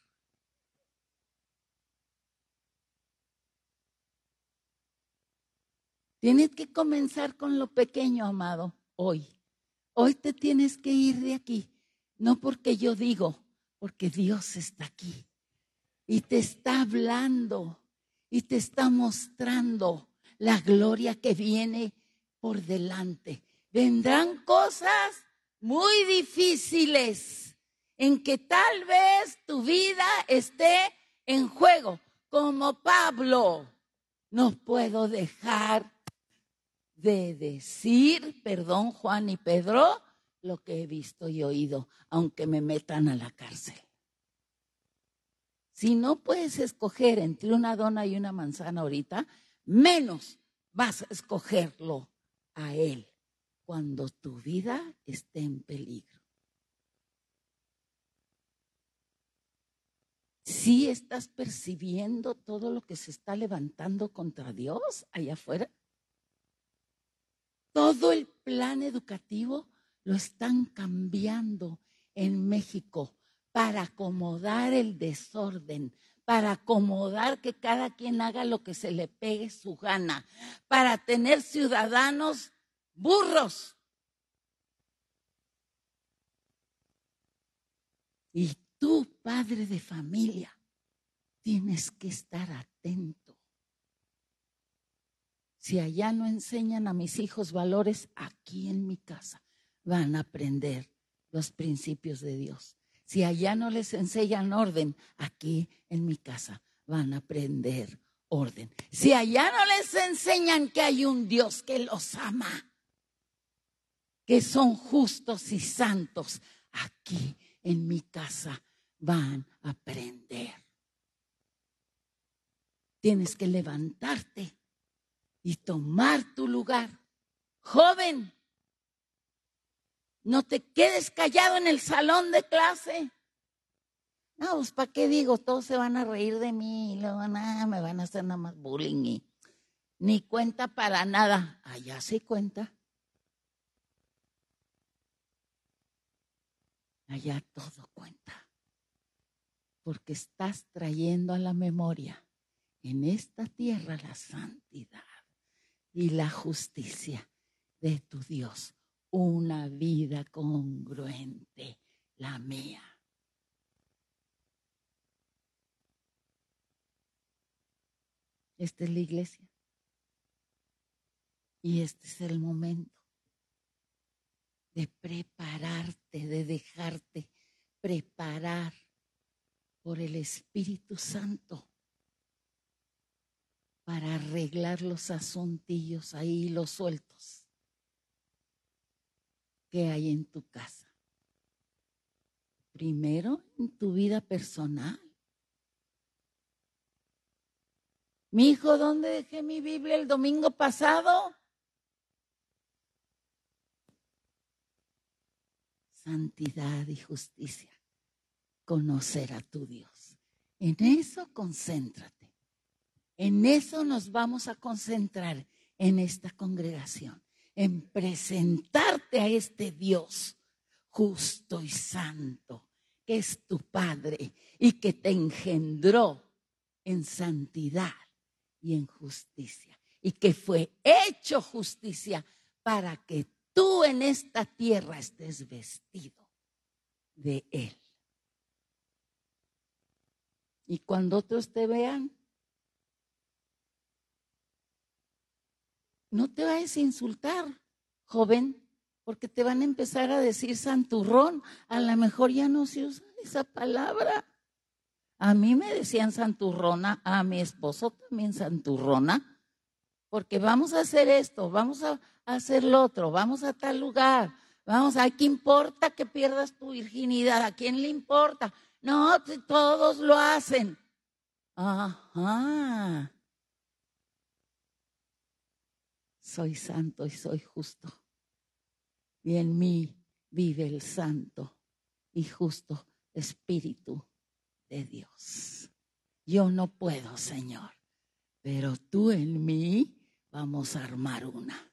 Tienes que comenzar con lo pequeño, amado, hoy. Hoy te tienes que ir de aquí, no porque yo digo, porque Dios está aquí y te está hablando y te está mostrando la gloria que viene por delante. Vendrán cosas muy difíciles en que tal vez tu vida esté en juego, como Pablo. No puedo dejar de decir, perdón Juan y Pedro, lo que he visto y oído, aunque me metan a la cárcel. Si no puedes escoger entre una dona y una manzana ahorita, menos vas a escogerlo a Él cuando tu vida esté en peligro. Si estás percibiendo todo lo que se está levantando contra Dios allá afuera? Todo el plan educativo lo están cambiando en México para acomodar el desorden, para acomodar que cada quien haga lo que se le pegue su gana, para tener ciudadanos burros. Y tú, padre de familia, tienes que estar atento si allá no enseñan a mis hijos valores, aquí en mi casa van a aprender los principios de Dios. Si allá no les enseñan orden, aquí en mi casa van a aprender orden. Si allá no les enseñan que hay un Dios que los ama, que son justos y santos, aquí en mi casa van a aprender. Tienes que levantarte y tomar tu lugar. Joven, no te quedes callado en el salón de clase. No, pues ¿para qué digo? Todos se van a reír de mí y luego nada, me van a hacer nada más bullying y ni cuenta para nada. Allá sí cuenta. Allá todo cuenta. Porque estás trayendo a la memoria en esta tierra la santidad y la justicia de tu Dios. Una vida congruente, la mía. Esta es la iglesia. Y este es el momento de prepararte, de dejarte preparar por el Espíritu Santo para arreglar los asuntillos ahí, los sueltos que hay en tu casa. Primero en tu vida personal. Mi hijo, ¿dónde dejé mi Biblia el domingo pasado? Santidad y justicia. Conocer a tu Dios. En eso concéntrate. En eso nos vamos a concentrar en esta congregación, en presentarte a este Dios justo y santo, que es tu Padre y que te engendró en santidad y en justicia, y que fue hecho justicia para que tú en esta tierra estés vestido de Él. Y cuando otros te vean, no te vayas a insultar, joven, porque te van a empezar a decir santurrón. A lo mejor ya no se usa esa palabra. A mí me decían santurrona, a mi esposo también santurrona, porque vamos a hacer esto, vamos a hacer lo otro, vamos a tal lugar, vamos, ¿a qué importa que pierdas tu virginidad? ¿A quién le importa? No, todos lo hacen. Ajá. Soy santo y soy justo. Y en mí vive el santo y justo Espíritu de Dios. Yo no puedo, Señor, pero tú en mí vamos a armar una.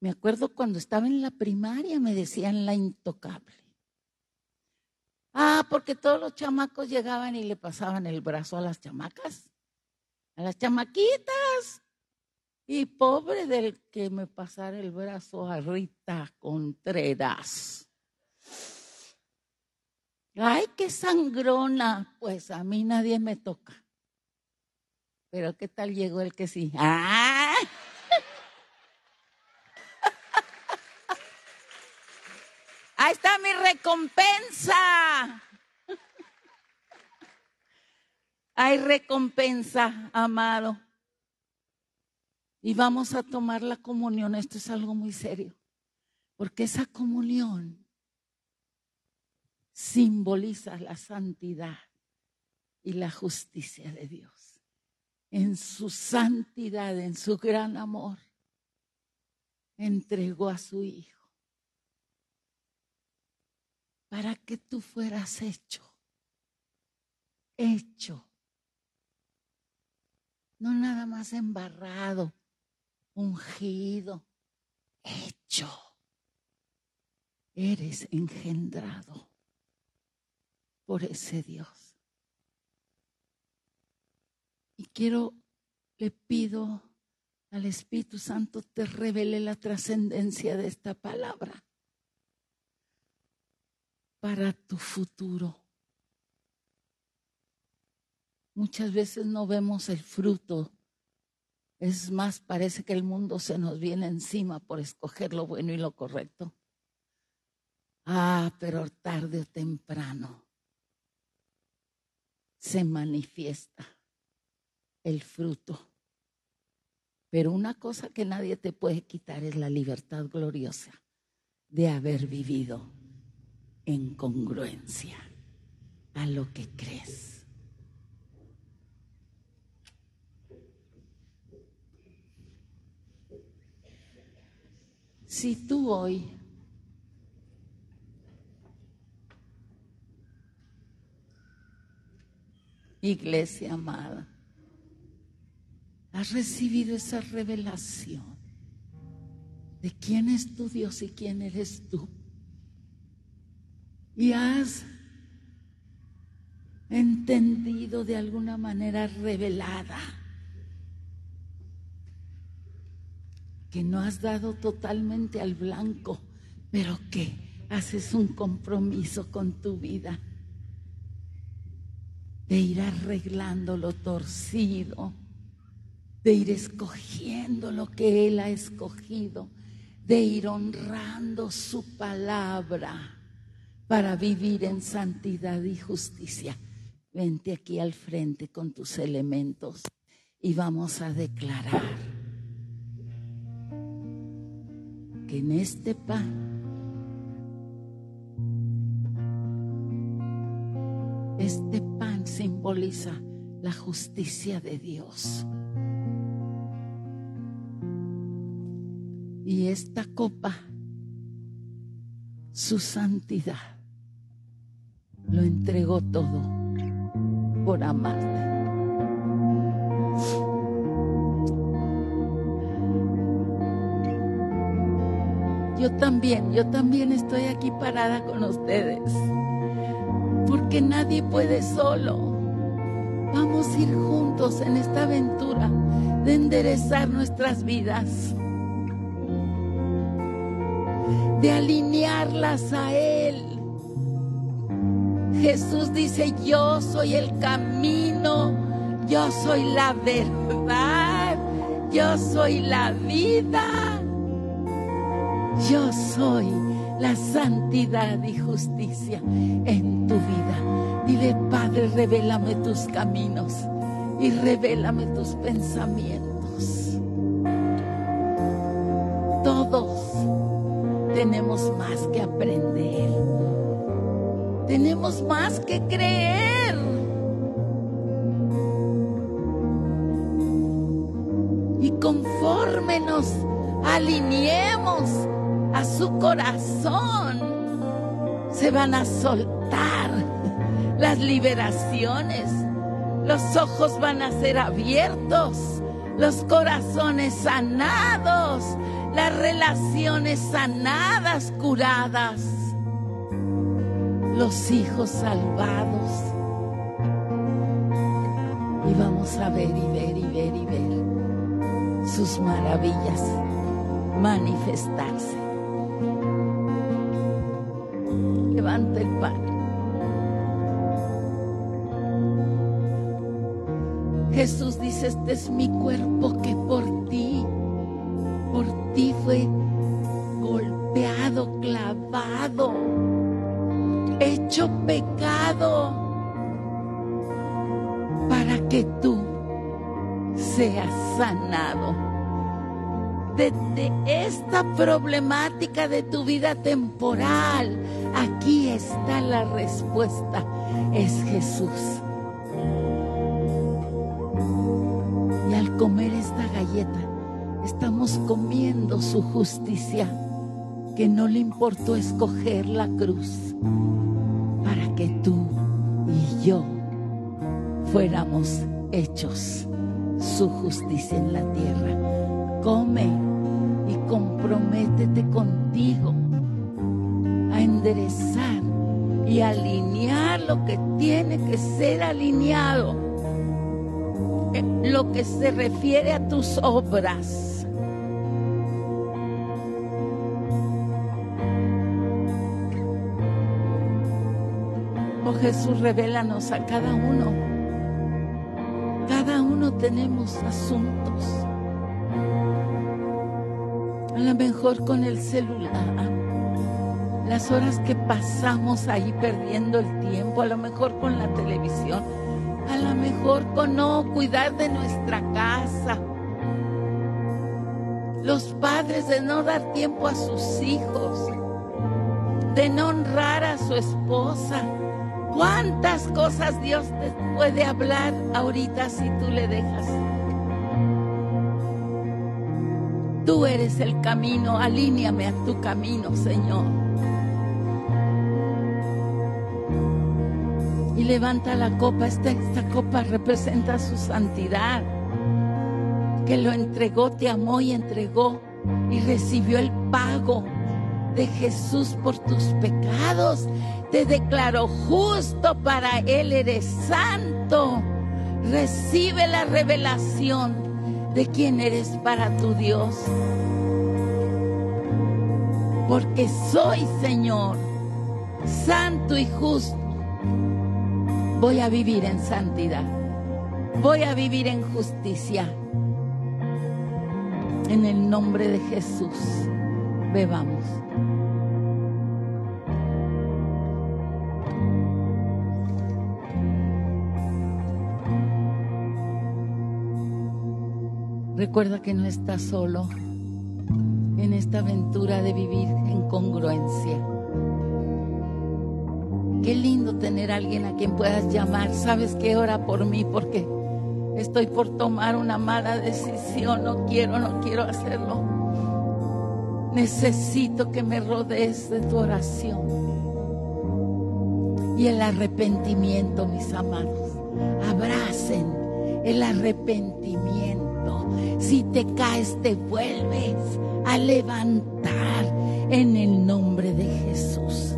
Me acuerdo cuando estaba en la primaria me decían la intocable. Ah, porque todos los chamacos llegaban y le pasaban el brazo a las chamacas, a las chamaquitas. Y pobre del que me pasara el brazo a Rita Contreras. Ay, qué sangrona. Pues a mí nadie me toca. Pero ¿qué tal llegó el que sí? ¡Ah! Ahí está mi recompensa. Hay recompensa, amado y vamos a tomar la comunión. Esto es algo muy serio, porque esa comunión simboliza la santidad y la justicia de Dios. En su santidad, en su gran amor, entregó a su Hijo para que tú fueras hecho, hecho, no nada más embarrado ungido, hecho. Eres engendrado por ese Dios. Y quiero, le pido al Espíritu Santo te revele la trascendencia de esta palabra. para tu futuro. Muchas veces no vemos el fruto. Es más, parece que el mundo se nos viene encima por escoger lo bueno y lo correcto. Ah, pero tarde o temprano se manifiesta el fruto. Pero una cosa que nadie te puede quitar es la libertad gloriosa de haber vivido en congruencia a lo que crees. Si tú hoy iglesia amada, has recibido esa revelación de quién es tu Dios y quién eres tú. Y has entendido de alguna manera revelada que no has dado totalmente al blanco, pero que haces un compromiso con tu vida de ir arreglando lo torcido, de ir escogiendo lo que Él ha escogido, de ir honrando su palabra para vivir en santidad y justicia. Vente aquí al frente con tus elementos y vamos a declarar en este pan este pan simboliza la justicia de Dios. Y esta copa, su santidad, lo entregó todo por amarte. Yo también, yo también estoy aquí parada con ustedes. Porque nadie puede solo. Vamos a ir juntos en esta aventura de enderezar nuestras vidas. De alinearlas a Él. Jesús dice, yo soy el camino, yo soy la verdad, yo soy la vida. Yo soy la santidad y justicia en tu vida. Dile, Padre, revélame tus caminos y revélame tus pensamientos. Todos tenemos más que aprender. Tenemos más que creer. Y conforme nos alineemos su corazón, se van a soltar las liberaciones. Los ojos van a ser abiertos, los corazones sanados, las relaciones sanadas, curadas, los hijos salvados. Y vamos a ver y ver y ver y ver sus maravillas manifestarse. Levanta el pan. Jesús dice, este es mi cuerpo que por ti, por ti fue golpeado, clavado, hecho pecado, para que tú seas sanado de, esta problemática de tu vida temporal. Aquí está la respuesta. Es Jesús. Y al comer esta galleta, estamos comiendo su justicia, que no le importó escoger la cruz para que tú y yo fuéramos hechos su justicia en la tierra come y comprométete contigo enderezar y alinear lo que tiene que ser alineado, lo que se refiere a tus obras. Oh Jesús, revélanos a cada uno. Cada uno tenemos asuntos. A lo mejor con el celular. Las horas que pasamos ahí perdiendo el tiempo. A lo mejor con la televisión. A lo mejor con no cuidar de nuestra casa. Los padres de no dar tiempo a sus hijos. De no honrar a su esposa ¿Cuántas cosas Dios te puede hablar ahorita si tú le dejas? Tú eres el camino, alíñame a tu camino, Señor. Y levanta la copa, esta, esta copa representa su santidad, que lo entregó, te amó y entregó y recibió el pago de Jesús por tus pecados. Te declaró justo, para Él eres santo. Recibe la revelación de quién eres para tu Dios. Porque soy Señor, santo y justo. Voy a vivir en santidad. Voy a vivir en justicia. En el nombre de Jesús, bebamos. Recuerda que no estás solo en esta aventura de vivir en congruencia. Qué lindo tener a alguien a quien puedas llamar. Sabes que ora por mí porque estoy por tomar una mala decisión. No quiero, no quiero hacerlo. Necesito que me rodees de tu oración. Y el arrepentimiento, mis amados. Abracen el arrepentimiento si te caes, te vuelves a levantar en el nombre de Jesús.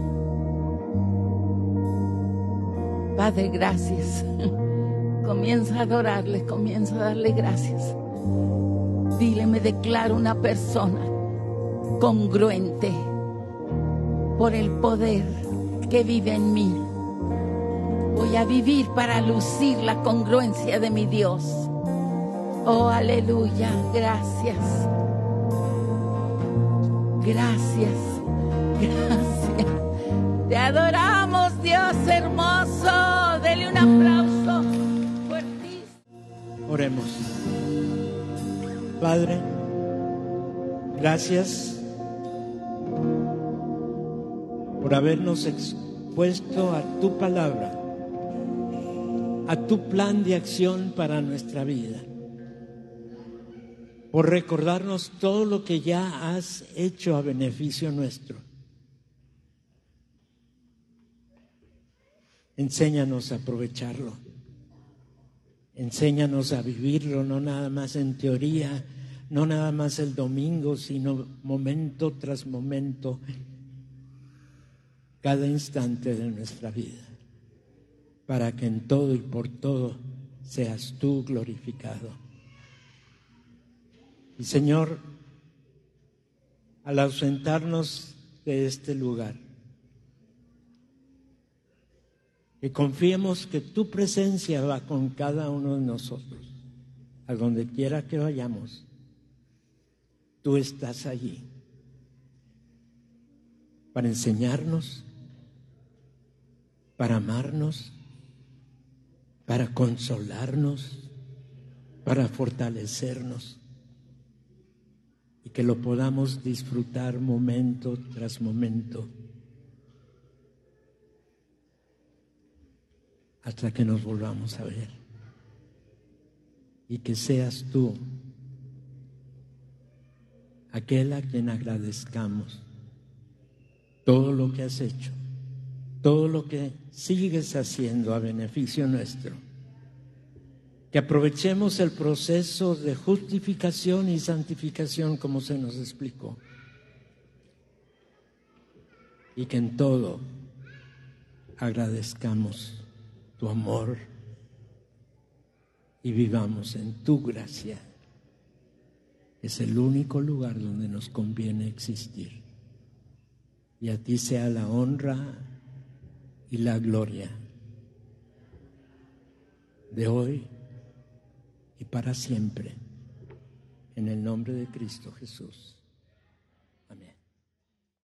Padre, gracias. Comienza a adorarle, comienza a darle gracias. Dile, me declaro una persona congruente por el poder que vive en mí. Voy a vivir para lucir la congruencia de mi Dios. Oh, aleluya. Gracias. Gracias. Gracias. Te adoramos, Dios hermoso. Dele un aplauso fuertísimo. Oremos. Padre, gracias por habernos expuesto a tu palabra, a tu plan de acción para nuestra vida por recordarnos todo lo que ya has hecho a beneficio nuestro. Enséñanos a aprovecharlo. Enséñanos a vivirlo, no nada más en teoría, no nada más el domingo, sino momento tras momento, cada instante de nuestra vida, para que en todo y por todo seas tú glorificado. Y Señor, al ausentarnos de este lugar, que confiemos que tu presencia va con cada uno de nosotros, a donde quiera que vayamos, tú estás allí para enseñarnos, para amarnos, para consolarnos, para fortalecernos. Y que lo podamos disfrutar momento tras momento hasta que nos volvamos a ver. Y que seas tú aquel a quien agradezcamos todo lo que has hecho, todo lo que sigues haciendo a beneficio nuestro que aprovechemos el proceso de justificación y santificación como se nos explicó. Y que en todo agradezcamos tu amor y vivamos en tu gracia. Es el único lugar donde nos conviene existir. Y a ti sea la honra y la gloria de hoy y para siempre. En el nombre de Cristo Jesús.